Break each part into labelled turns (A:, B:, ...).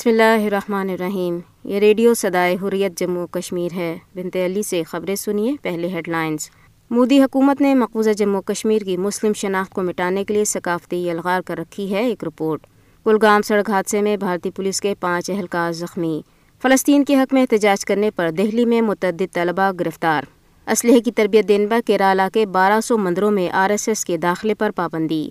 A: بسم اللہ الرحمن الرحیم۔ یہ ریڈیو صدائے حریت جموں کشمیر ہے۔ بنت علی سے خبریں سنیے پہلے ہیڈ لائنز مودی حکومت نے مقبوضہ جموں کشمیر کی مسلم شناخت کو مٹانے کے لیے ثقافتی الغار کر رکھی ہے ایک رپورٹ۔ کلگام سڑک حادثے میں بھارتی پولیس کے پانچ اہلکار زخمی۔ فلسطین کے حق میں احتجاج کرنے پر دہلی میں متعدد طلبہ گرفتار۔ اسلحے کی تربیت دینے پر کیرالا کے بارہ سو مندروں میں آر ایس ایس کے داخلے پر پابندی۔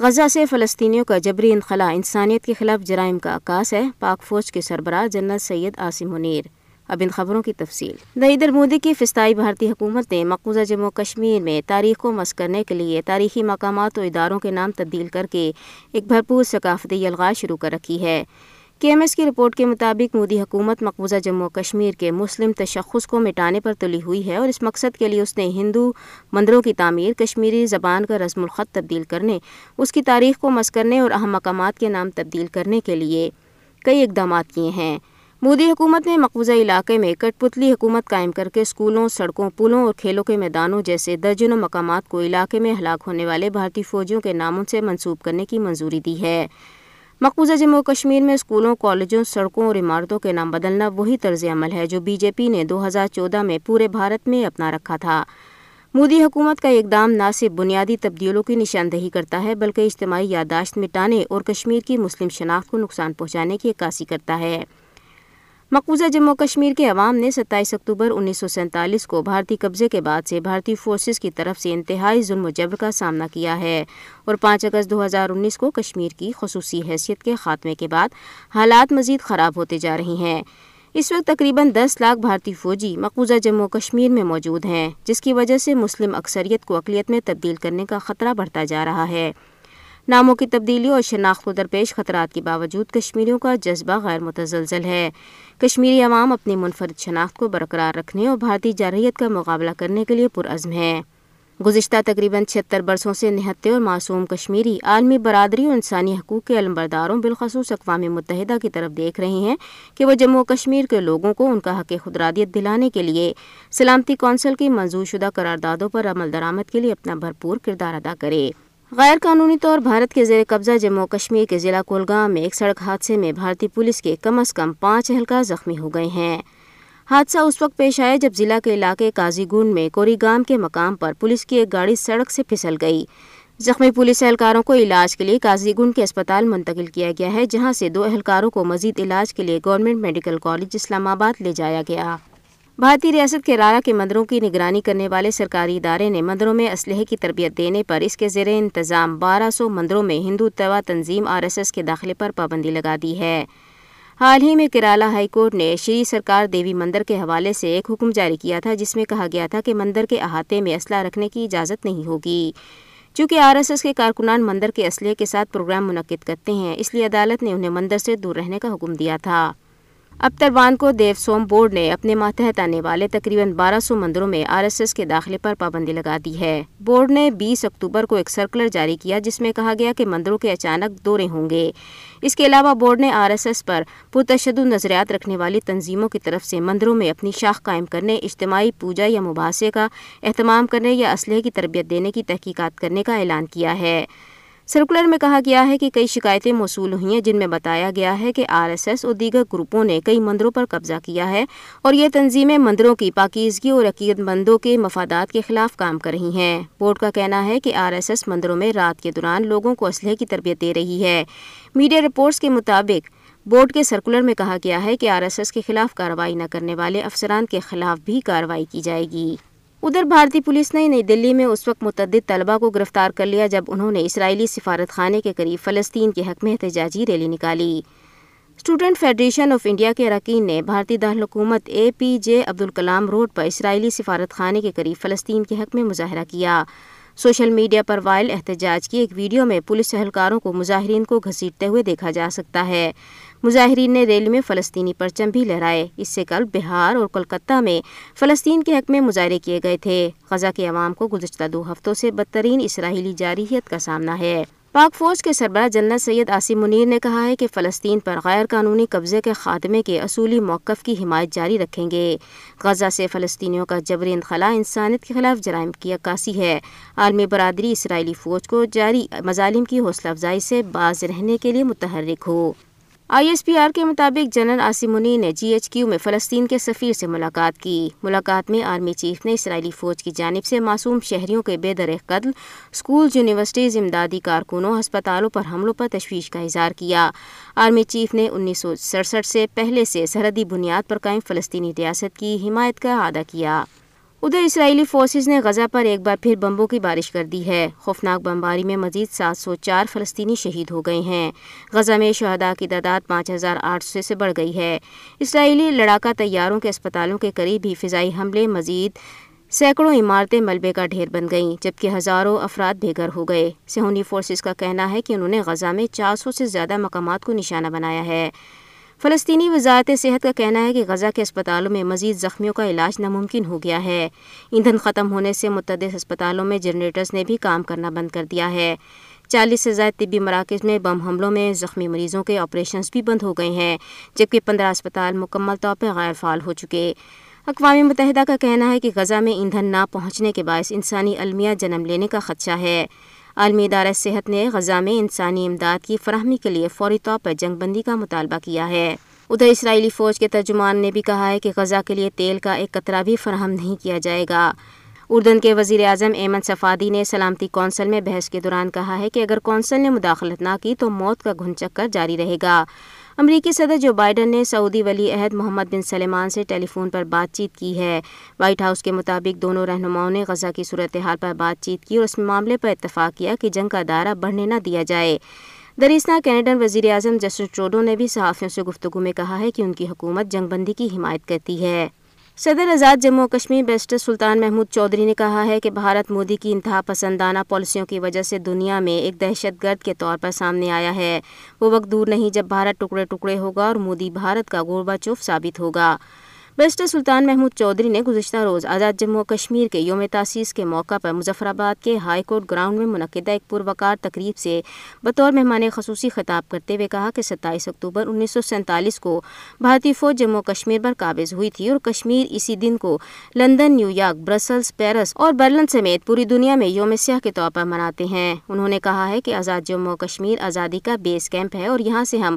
A: غزہ سے فلسطینیوں کا جبری انخلا انسانیت کے خلاف جرائم کا عکاس ہے، پاک فوج کے سربراہ جنرل سید آصم منیر۔ اب ان خبروں کی تفصیل۔ نریندر مودی کی فستائی بھارتی حکومت نے مقبوضہ جموں کشمیر میں تاریخ کو مس کرنے کے لیے تاریخی مقامات و اداروں کے نام تبدیل کر کے ایک بھرپور ثقافتی الغاز شروع کر رکھی ہے۔ کے ایم ایس کی رپورٹ کے مطابق مودی حکومت مقبوضہ جموں کشمیر کے مسلم تشخص کو مٹانے پر تلی ہوئی ہے اور اس مقصد کے لیے اس نے ہندو مندروں کی تعمیر، کشمیری زبان کا رسم الخط تبدیل کرنے، اس کی تاریخ کو مس کرنے اور اہم مقامات کے نام تبدیل کرنے کے لیے کئی اقدامات کیے ہیں۔ مودی حکومت نے مقبوضہ علاقے میں کٹ پتلی حکومت قائم کر کے اسکولوں سڑکوں پلوں اور کھیلوں کے میدانوں جیسے درجنوں مقامات کو علاقے میں ہلاک ہونے والے بھارتی فوجیوں کے ناموں سے منسوب کرنے کی منظوری دی ہے۔ مقبوضہ جموں کشمیر میں اسکولوں، کالجوں، سڑکوں اور عمارتوں کے نام بدلنا وہی طرز عمل ہے جو بی جے پی نے دو ہزار چودہ میں پورے بھارت میں اپنا رکھا تھا۔ مودی حکومت کا اقدام نہ صرف بنیادی تبدیلوں کی نشاندہی کرتا ہے، بلکہ اجتماعی یادداشت مٹانے اور کشمیر کی مسلم شناخت کو نقصان پہنچانے کی عکاسی کرتا ہے۔ مقبوضہ جموں کشمیر کے عوام نے ستائیس اکتوبر انیس سو سینتالیس کو بھارتی قبضے کے بعد سے بھارتی فورسز کی طرف سے انتہائی ظلم و جبر کا سامنا کیا ہے اور پانچ اگست دو ہزار انیس کو کشمیر کی خصوصی حیثیت کے خاتمے کے بعد حالات مزید خراب ہوتے جا رہی ہیں۔ اس وقت تقریباً دس لاکھ بھارتی فوجی مقبوضہ جموں کشمیر میں موجود ہیں، جس کی وجہ سے مسلم اکثریت کو اقلیت میں تبدیل کرنے کا خطرہ بڑھتا جا رہا ہے۔ ناموں کی تبدیلی اور شناخت و درپیش خطرات کے باوجود کشمیریوں کا جذبہ غیر متزلزل ہے۔ کشمیری عوام اپنی منفرد شناخت کو برقرار رکھنے اور بھارتی جارحیت کا مقابلہ کرنے کے لیے پرعزم ہے۔ گزشتہ تقریباً چھہتر برسوں سے نہتے اور معصوم کشمیری عالمی برادری اور انسانی حقوق کے علمبرداروں بالخصوص اقوام متحدہ کی طرف دیکھ رہے ہیں کہ وہ جموں کشمیر کے لوگوں کو ان کا حق خدرادیت دلانے کے لیے سلامتی کونسل کی منظور شدہ قراردادوں پر عمل درآمد کے لیے اپنا بھرپور کردار ادا کرے۔ غیر قانونی طور بھارت کے زیر قبضہ جموں کشمیر کے ضلع کولگام میں ایک سڑک حادثے میں بھارتی پولیس کے کم از کم پانچ اہلکار زخمی ہو گئے ہیں۔ حادثہ اس وقت پیش آیا جب ضلع کے علاقے کازی گونڈ میں کوری گام کے مقام پر پولیس کی ایک گاڑی سڑک سے پھسل گئی۔ زخمی پولیس اہلکاروں کو علاج کے لیے کازی گنڈ کے اسپتال منتقل کیا گیا ہے، جہاں سے دو اہلکاروں کو مزید علاج کے لیے گورنمنٹ میڈیکل کالج اسلام آباد لے جایا گیا۔ بھارتی ریاست کیرالہ کے مندروں کی نگرانی کرنے والے سرکاری ادارے نے مندروں میں اسلحے کی تربیت دینے پر اس کے زیر انتظام بارہ سو مندروں میں ہندو توا تنظیم آر ایس ایس کے داخلے پر پابندی لگا دی ہے۔ حال ہی میں کیرالہ ہائی کورٹ نے شری سرکار دیوی مندر کے حوالے سے ایک حکم جاری کیا تھا جس میں کہا گیا تھا کہ مندر کے احاطے میں اسلحہ رکھنے کی اجازت نہیں ہوگی۔ چونکہ آر ایس ایس کے کارکنان مندر کے اسلحے کے ساتھ پروگرام منعقد کرتے ہیں، اس لیے عدالت نے انہیں مندر سے دور رہنے کا حکم دیا تھا۔ اب تروان کو دیو سوم بورڈ نے اپنے ماتحت آنے والے تقریباً بارہ سو مندروں میں آر ایس ایس کے داخلے پر پابندی لگا دی ہے۔ بورڈ نے بیس اکتوبر کو ایک سرکلر جاری کیا جس میں کہا گیا کہ مندروں کے اچانک دورے ہوں گے۔ اس کے علاوہ بورڈ نے آر ایس ایس پر پرتشدد نظریات رکھنے والی تنظیموں کی طرف سے مندروں میں اپنی شاخ قائم کرنے، اجتماعی پوجا یا مباحثے کا اہتمام کرنے یا اسلحے کی تربیت دینے کی تحقیقات کرنے کا اعلان کیا ہے۔ سرکولر میں کہا گیا ہے کہ کئی شکایتیں موصول ہوئی ہیں جن میں بتایا گیا ہے کہ آر ایس ایس اور دیگر گروپوں نے کئی مندروں پر قبضہ کیا ہے اور یہ تنظیمیں مندروں کی پاکیزگی اور عقیدت مندوں کے مفادات کے خلاف کام کر رہی ہیں۔ بورڈ کا کہنا ہے کہ آر ایس ایس مندروں میں رات کے دوران لوگوں کو اسلحے کی تربیت دے رہی ہے۔ میڈیا رپورٹس کے مطابق بورڈ کے سرکولر میں کہا گیا ہے کہ آر ایس ایس کے خلاف کارروائی نہ کرنے والے افسران کے خلاف بھی کارروائی کی جائے گی۔ ادھر بھارتی پولیس نے نئی دلی میں اس وقت متعدد طلبہ کو گرفتار کر لیا جب انہوں نے اسرائیلی سفارت خانے کے قریب فلسطین کے حق میں احتجاجی ریلی نکالی۔ اسٹوڈنٹ فیڈریشن آف انڈیا کے اراکین نے بھارتی دارالحکومت اے پی جے عبدالکلام روڈ پر اسرائیلی سفارت خانے کے قریب فلسطین کے حق میں مظاہرہ کیا۔ سوشل میڈیا پر وائل احتجاج کی ایک ویڈیو میں پولیس اہلکاروں کو مظاہرین کو گھسیٹتے ہوئے دیکھا جا سکتا ہے۔ مظاہرین نے ریلی میں فلسطینی پرچم بھی لہرائے۔ اس سے کل بہار اور کولکتہ میں فلسطین کے حق میں مظاہرے کیے گئے تھے۔ غزہ کے عوام کو گزشتہ دو ہفتوں سے بدترین اسرائیلی جارحیت کا سامنا ہے۔ پاک فوج کے سربراہ جنرل سید آصم منیر نے کہا ہے کہ فلسطین پر غیر قانونی قبضے کے خاتمے کے اصولی موقف کی حمایت جاری رکھیں گے۔ غزہ سے فلسطینیوں کا جبری انخلا انسانیت کے خلاف جرائم کی عکاسی ہے۔ عالمی برادری اسرائیلی فوج کو جاری مظالم کی حوصلہ افزائی سے باز رہنے کے لیے متحرک ہو۔ آئی ایس پی آر کے مطابق جنرل آصم منی نے جی ایچ کیو میں فلسطین کے سفیر سے ملاقات کی۔ ملاقات میں آرمی چیف نے اسرائیلی فوج کی جانب سے معصوم شہریوں کے بے در قتل اسکولز یونیورسٹیز، امدادی کارکنوں، ہسپتالوں پر حملوں پر تشویش کا اظہار کیا۔ آرمی چیف نے انیس سو سڑسٹھ سے پہلے سے سرحدی بنیاد پر قائم فلسطینی ریاست کی حمایت کا اعادہ کیا۔ ادھر اسرائیلی فورسز نے غزہ پر ایک بار پھر بمبوں کی بارش کر دی ہے۔ خوفناک بمباری میں مزید سات سو چار فلسطینی شہید ہو گئے ہیں۔ غزہ میں شہداء کی تعداد پانچ ہزار آٹھ سو سے بڑھ گئی ہے۔ اسرائیلی لڑاکا طیاروں کے اسپتالوں کے قریب بھی فضائی حملے مزید سینکڑوں عمارتیں ملبے کا ڈھیر بن گئیں، جبکہ ہزاروں افراد بے گھر ہو گئے۔ سہونی فورسز کا کہنا ہے کہ انہوں نے غزہ میں چار سو سے زیادہ مقامات کو نشانہ بنایا ہے۔ فلسطینی وزارت صحت کا کہنا ہے کہ غزہ کے اسپتالوں میں مزید زخمیوں کا علاج ناممکن ہو گیا ہے۔ ایندھن ختم ہونے سے متعدد اسپتالوں میں جنریٹرز نے بھی کام کرنا بند کر دیا ہے۔ چالیس سے زائد طبی مراکز میں بم حملوں میں زخمی مریضوں کے آپریشنز بھی بند ہو گئے ہیں، جبکہ پندرہ اسپتال مکمل طور پر غیر فعال ہو چکے۔ اقوام متحدہ کا کہنا ہے کہ غزہ میں ایندھن نہ پہنچنے کے باعث انسانی المیہ جنم لینے کا خدشہ ہے۔ عالمی ادارہ صحت نے غزہ میں انسانی امداد کی فراہمی کے لیے فوری طور پر جنگ بندی کا مطالبہ کیا ہے۔ ادھر اسرائیلی فوج کے ترجمان نے بھی کہا ہے کہ غزہ کے لیے تیل کا ایک قطرہ بھی فراہم نہیں کیا جائے گا۔ اردن کے وزیر اعظم ایمن صفادی نے سلامتی کونسل میں بحث کے دوران کہا ہے کہ اگر کونسل نے مداخلت نہ کی تو موت کا گھن چکر جاری رہے گا۔ امریکی صدر جو بائیڈن نے سعودی ولی عہد محمد بن سلیمان سے ٹیلی فون پر بات چیت کی ہے۔ وائٹ ہاؤس کے مطابق دونوں رہنماؤں نے غزہ کی صورتحال پر بات چیت کی اور اس معاملے پر اتفاق کیا کہ جنگ کا دائرہ بڑھنے نہ دیا جائے۔ دریسنا کینیڈن وزیر اعظم جسٹن ٹروڈو نے بھی صحافیوں سے گفتگو میں کہا ہے کہ ان کی حکومت جنگ بندی کی حمایت کرتی ہے۔ صدر آزاد جموں کشمیر بیسٹر سلطان محمود چودھری نے کہا ہے کہ بھارت مودی کی انتہا پسندانہ پالیسیوں کی وجہ سے دنیا میں ایک دہشت گرد کے طور پر سامنے آیا ہے۔ وہ وقت دور نہیں جب بھارت ٹکڑے ٹکڑے ہوگا اور مودی بھارت کا گوربا چوف ثابت ہوگا۔ بیسٹر سلطان محمود چودھری نے گزشتہ روز آزاد جموں کشمیر کے یوم تاسیس کے موقع پر مظفر آباد کے ہائی کورٹ گراؤنڈ میں منعقدہ ایک پروکار تقریب سے بطور مہمان خصوصی خطاب کرتے ہوئے کہا کہ ستائیس اکتوبر انیس سو سینتالیس کو بھارتی فوج جموں کشمیر پر قابض ہوئی تھی اور کشمیر اسی دن کو London, New York, Brussels, Paris اور برلن سمیت پوری دنیا میں یوم سیاح کے طور پر مناتے ہیں۔ انہوں نے کہا ہے کہ آزاد جموں کشمیر آزادی کا بیس کیمپ ہے اور یہاں سے ہم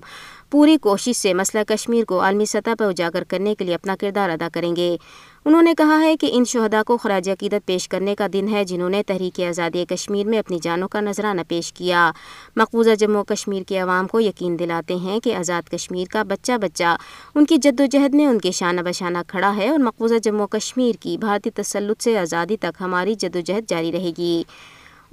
A: پوری کوشش سے مسئلہ کشمیر کو عالمی سطح پر اجاگر کرنے کے لیے اپنا کردار ادا کریں گے۔ انہوں نے کہا ہے کہ ان شہدا کو خراج عقیدت پیش کرنے کا دن ہے جنہوں نے تحریک آزادی کشمیر میں اپنی جانوں کا نذرانہ پیش کیا۔ مقبوضہ جموں کشمیر کے عوام کو یقین دلاتے ہیں کہ آزاد کشمیر کا بچہ بچہ، ان کی جد و جہد میں ان کے شانہ بشانہ کھڑا ہے اور مقبوضہ جموں کشمیر کی بھارتی تسلط سے آزادی تک ہماری جد و جہد جاری رہے گی۔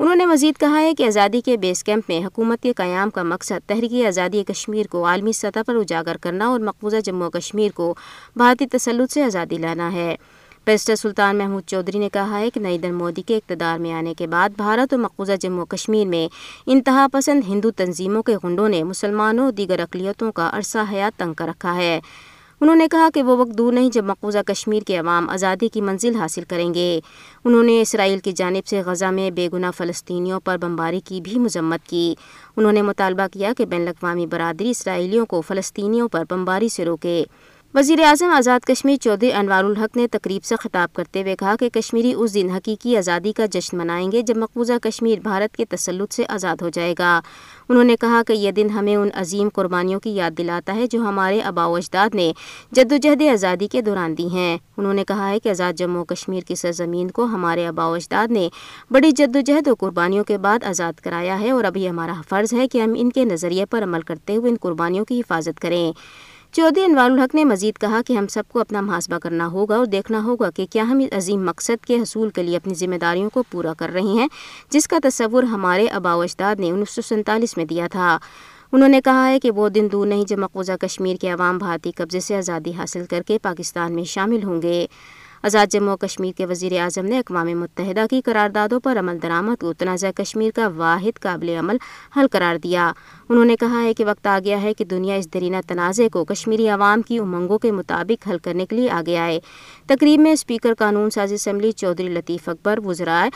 A: انہوں نے مزید کہا ہے کہ آزادی کے بیس کیمپ میں حکومت کے قیام کا مقصد تحریک آزادی کشمیر کو عالمی سطح پر اجاگر کرنا اور مقبوضہ جموں کشمیر کو بھارتی تسلط سے آزادی لانا ہے۔ پیسٹر سلطان محمود چودھری نے کہا ہے کہ نریندر مودی کے اقتدار میں آنے کے بعد بھارت اور مقبوضہ جموں کشمیر میں انتہا پسند ہندو تنظیموں کے گنڈوں نے مسلمانوں اور دیگر اقلیتوں کا عرصہ حیات تنگ کر رکھا ہے۔ انہوں نے کہا کہ وہ وقت دور نہیں جب مقبوضہ کشمیر کے عوام آزادی کی منزل حاصل کریں گے۔ انہوں نے اسرائیل کی جانب سے غزہ میں بے گناہ فلسطینیوں پر بمباری کی بھی مذمت کی۔ انہوں نے مطالبہ کیا کہ بین الاقوامی برادری اسرائیلیوں کو فلسطینیوں پر بمباری سے روکے۔ وزیر اعظم آزاد کشمیر چودھری انوار الحق نے تقریب سے خطاب کرتے ہوئے کہا کہ کشمیری اس دن حقیقی آزادی کا جشن منائیں گے جب مقبوضہ کشمیر بھارت کے تسلط سے آزاد ہو جائے گا۔ انہوں نے کہا کہ یہ دن ہمیں ان عظیم قربانیوں کی یاد دلاتا ہے جو ہمارے آبا و اجداد نے جد و جہد آزادی کے دوران دی ہیں۔ انہوں نے کہا ہے کہ آزاد جموں کشمیر کی سرزمین کو ہمارے آبا و اجداد نے بڑی جد و جہد و قربانیوں کے بعد آزاد کرایا ہے اور ابھی ہمارا فرض ہے کہ ہم ان کے نظریے پر عمل کرتے ہوئے ان قربانیوں کی حفاظت کریں۔ چودھری انوار الحق نے مزید کہا کہ ہم سب کو اپنا محاسبہ کرنا ہوگا اور دیکھنا ہوگا کہ کیا ہم اس عظیم مقصد کے حصول کے لیے اپنی ذمہ داریوں کو پورا کر رہے ہیں، جس کا تصور ہمارے آبا و اجداد نے انیس سو سینتالیس میں دیا تھا۔ انہوں نے کہا ہے کہ وہ دن دور نہیں جب مقوضہ کشمیر کے عوام بھارتی قبضے سے آزادی حاصل کر کے پاکستان میں شامل ہوں گے۔ آزاد جموں و کشمیر کے وزیر اعظم نے اقوام متحدہ کی قراردادوں پر عمل درآمد کو تنازع کشمیر کا واحد قابل عمل حل قرار دیا۔ انہوں نے کہا ہے کہ وقت آ گیا ہے کہ دنیا اس درینہ تنازع کو کشمیری عوام کی امنگوں کے مطابق حل کرنے کے لیے آگے آئے۔ تقریب میں اسپیکر قانون ساز اسمبلی چودھری لطیف اکبر وزرائے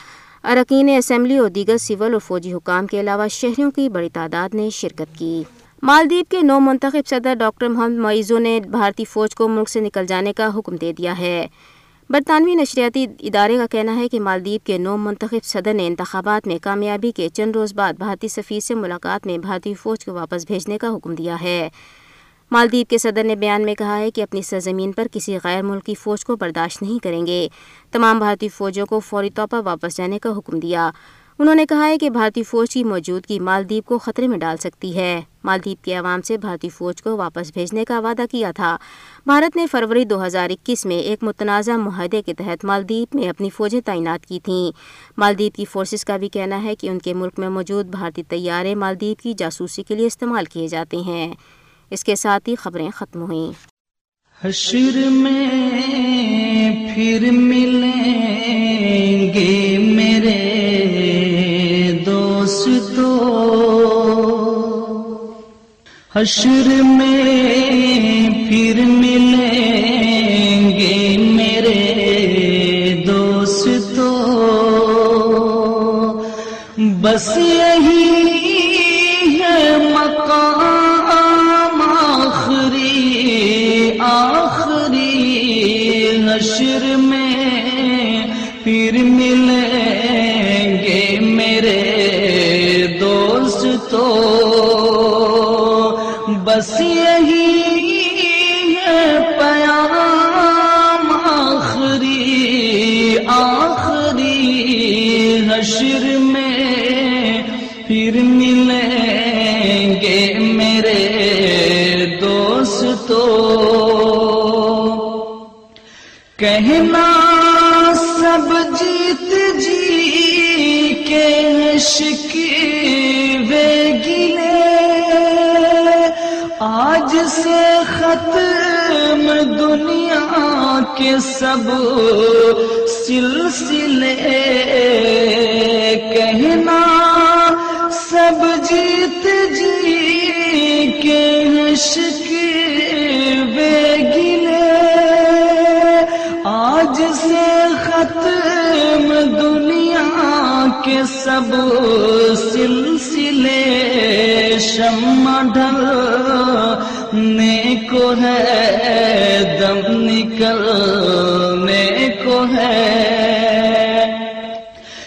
A: اراکین اسمبلی اور دیگر سول اور فوجی حکام کے علاوہ شہریوں کی بڑی تعداد نے شرکت کی۔ مالدیپ کے نو منتخب صدر ڈاکٹر محمد معیزو نے بھارتی فوج کو ملک سے نکل جانے کا حکم دے دیا ہے۔ برطانوی نشریاتی ادارے کا کہنا ہے کہ مالدیپ کے نو منتخب صدر نے انتخابات میں کامیابی کے چند روز بعد بھارتی سفیر سے ملاقات میں بھارتی فوج کو واپس بھیجنے کا حکم دیا ہے۔ مالدیپ کے صدر نے بیان میں کہا ہے کہ اپنی سرزمین پر کسی غیر ملکی فوج کو برداشت نہیں کریں گے۔ تمام بھارتی فوجوں کو فوری طور پر واپس جانے کا حکم دیا۔ انہوں نے کہا ہے کہ بھارتی فوج کی موجودگی مالدیپ کو خطرے میں ڈال سکتی ہے۔ مالدیپ کے عوام سے بھارتی فوج کو واپس بھیجنے کا وعدہ کیا تھا۔ بھارت نے فروری دو ہزار اکیس میں ایک متنازع معاہدے کے تحت مالدیپ میں اپنی فوجیں تعینات کی تھیں۔ مالدیپ کی فورسز کا بھی کہنا ہے کہ ان کے ملک میں موجود بھارتی طیارے مالدیپ کی جاسوسی کے لیے استعمال کیے جاتے ہیں۔ اس کے ساتھ ہی خبریں ختم ہوئیں۔
B: حشر میں پھر ملیں گے میرے دوستو حشر میں پھر ملیں گے میرے دوستو بس یہی کہنا سب جیت جی کے شکوے گلے آج سے ختم دنیا کے سب سلسلے۔ کہنا سب جیت جی کے شکوے ختم دنیا کے سب سلسلے شمع ڈھلنے کو ہے، دم نکلنے کو ہے۔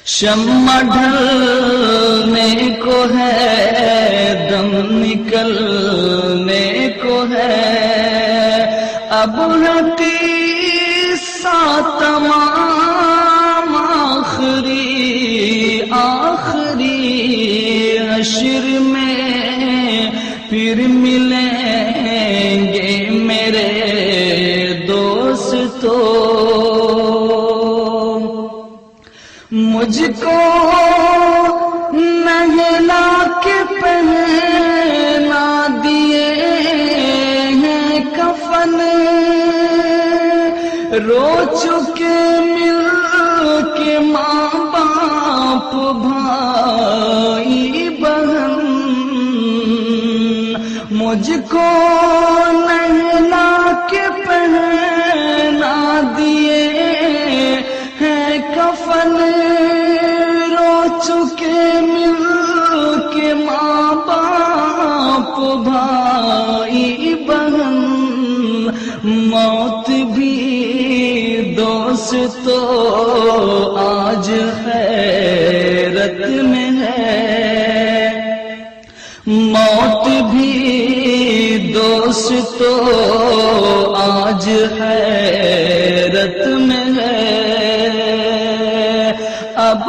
B: شمع ڈھلنے کو ہے، دم نکلنے کو ہے۔ اب سا تمام پھر ملیں گے میرے دوستو۔ مجھ کو مجھ کو نہلا کے پہنا دیے ہیں کفن، رو چکے مل کے ماں باپ بھائی بہن، موت بھی دوست تو آج حیرت دوست تو آج حیرت میں ہے۔ اب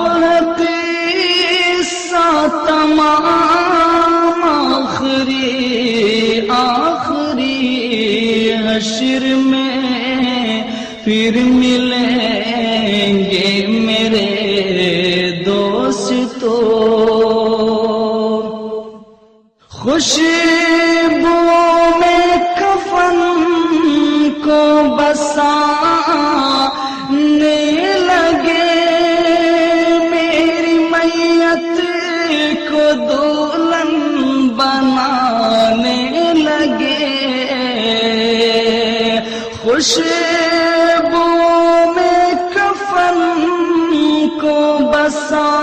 B: سا تمام آخری آخری حشر میں پھر ملیں گے میرے دوستو۔ خوشبو مسا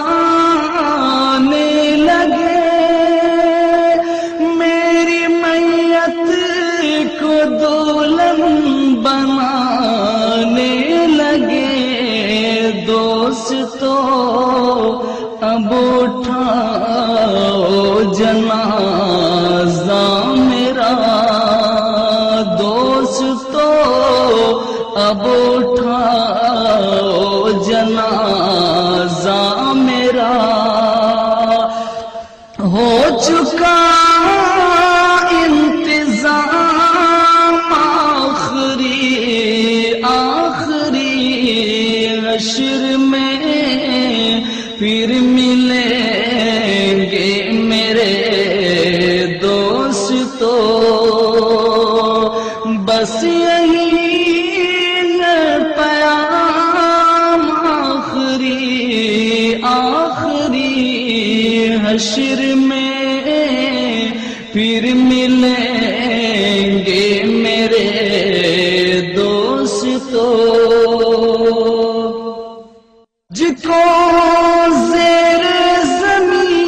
B: کا جکو زیر زمین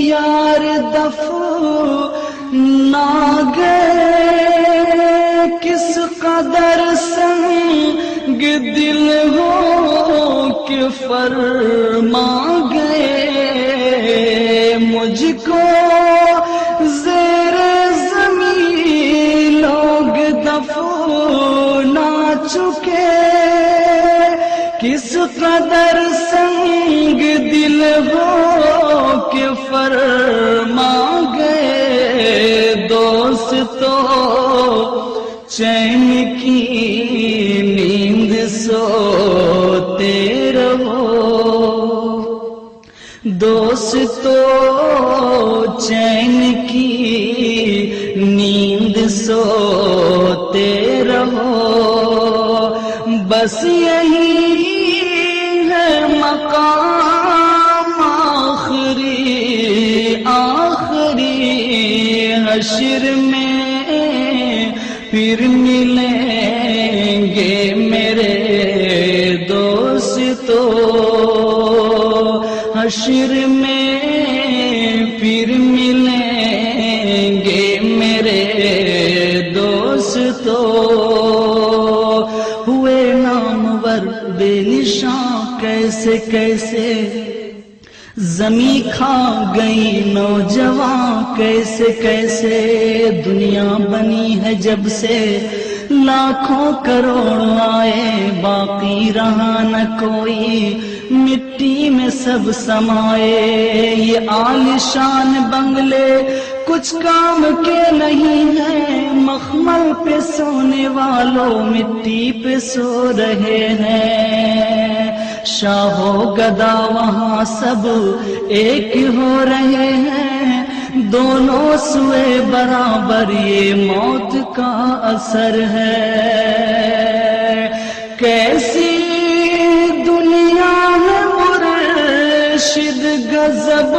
B: یار دف ناگ کس قدر سنگ دل ہو کہ فرمان قدر سنگ دل ہو کہ فرما گئے دوستو چین دوستو حشر میں پھر ملیں گے میرے دوستو۔ ہوئے نامور بے نشان کیسے کیسے؟ زمیں کھا گئی نوجوان کیسے کیسے؟ دنیا بنی ہے جب سے لاکھوں کروڑ آئے باقی رہا نہ کوئی، مٹی میں سب سمائے۔ یہ عالیشان بنگلے کچھ کام کے نہیں ہے مخمل پہ سونے والوں مٹی پہ سو رہے ہیں۔ شاہو گدا وہاں سب ایک ہو رہے ہیں۔ دونوں سوئے برابر یہ موت کا اثر ہے۔ کیسی دنیا ہے مرشد گزب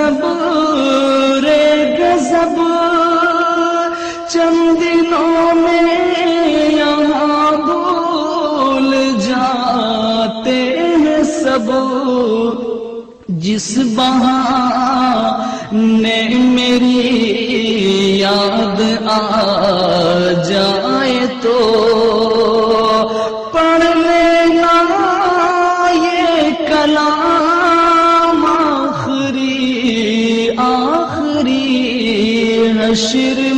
B: سب حشر